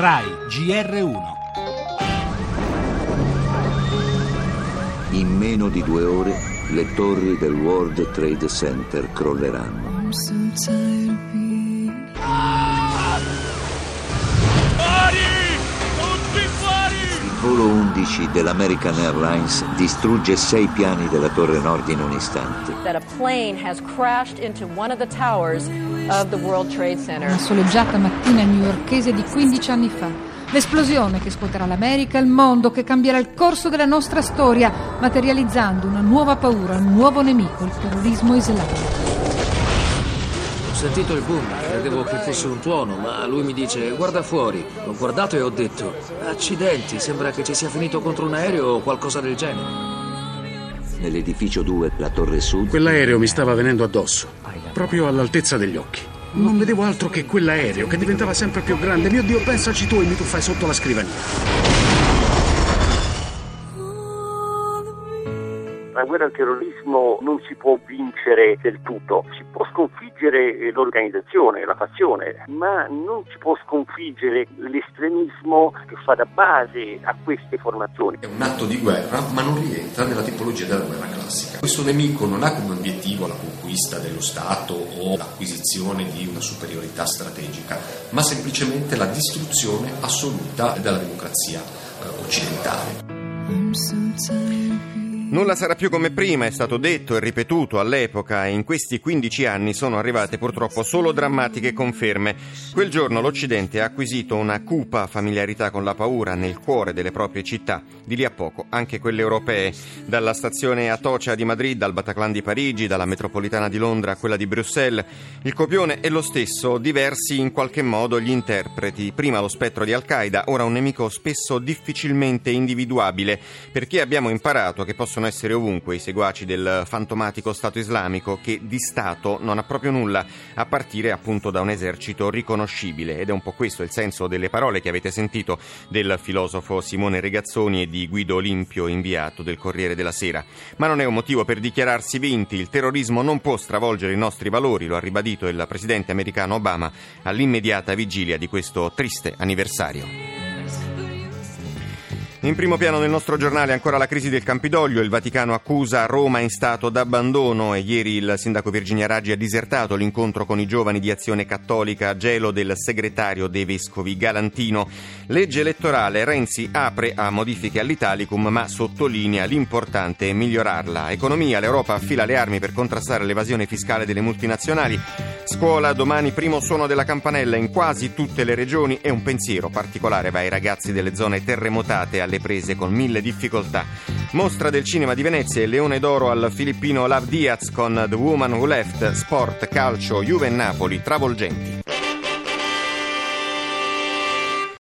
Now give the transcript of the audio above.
RAI GR1 In meno di due ore le torri del World Trade Center crolleranno. Tired of being Il volo 11 dell'American Airlines distrugge sei piani della torre nord in un istante. that a plane has crashed into one of the towers of the World Trade Center. Una soleggiata mattina newyorkese di 15 anni fa. L'esplosione che scuoterà l'America e il mondo, che cambierà il corso della nostra storia, materializzando una nuova paura, un nuovo nemico, il terrorismo islamico. Ho sentito il boom, credevo che fosse un tuono, ma lui mi dice guarda fuori. Ho guardato e ho detto accidenti, sembra che ci sia finito contro un aereo o qualcosa del genere. Nell'edificio 2, la torre sud, Quell'aereo mi stava venendo addosso, proprio all'altezza degli occhi. Non vedevo altro che quell'aereo che diventava sempre più grande. Mio Dio, pensaci tu e mi tuffai sotto la scrivania. La guerra al terrorismo non si può vincere del tutto, si può sconfiggere eh, l'organizzazione, la fazione, ma non si può sconfiggere l'estremismo che fa da base a queste formazioni. È un atto di guerra, ma non rientra nella tipologia della guerra classica. Questo nemico non ha come obiettivo la conquista dello Stato o l'acquisizione di una superiorità strategica, ma semplicemente la distruzione assoluta della democrazia eh, occidentale. I'm so tired Nulla sarà più come prima, è stato detto e ripetuto all'epoca e in questi 15 anni sono arrivate purtroppo solo drammatiche conferme. Quel giorno l'Occidente ha acquisito una cupa familiarità con la paura nel cuore delle proprie città, di lì a poco anche quelle europee, dalla stazione Atocha di Madrid al Bataclan di Parigi, dalla metropolitana di Londra a quella di Bruxelles. Il copione è lo stesso, diversi in qualche modo gli interpreti, prima lo spettro di Al-Qaeda, ora un nemico spesso difficilmente individuabile, perché abbiamo imparato che possono essere ovunque i seguaci del fantomatico Stato islamico che di Stato non ha proprio nulla, a partire appunto da un esercito riconoscibile. Ed è un po' questo il senso delle parole che avete sentito del filosofo Simone Regazzoni e di Guido Olimpio, inviato del Corriere della Sera. Ma non è un motivo per dichiararsi vinti, il terrorismo non può stravolgere i nostri valori, lo ha ribadito il presidente americano Obama all'immediata vigilia di questo triste anniversario. In primo piano nel nostro giornale ancora la crisi del Campidoglio, il Vaticano accusa Roma in stato d'abbandono e ieri il sindaco Virginia Raggi ha disertato l'incontro con i giovani di Azione Cattolica a gelo del segretario dei vescovi Galantino. Legge elettorale, Renzi apre a modifiche all'Italicum ma sottolinea l'importante migliorarla. Economia, l'Europa affila le armi per contrastare l'evasione fiscale delle multinazionali. Scuola, domani primo suono della campanella in quasi tutte le regioni e un pensiero particolare va ai ragazzi delle zone terremotate alle prese con mille difficoltà. Mostra del cinema di Venezia e Leone d'Oro al filippino Lav Diaz con The Woman Who Left, sport, calcio, Juve e Napoli, travolgenti.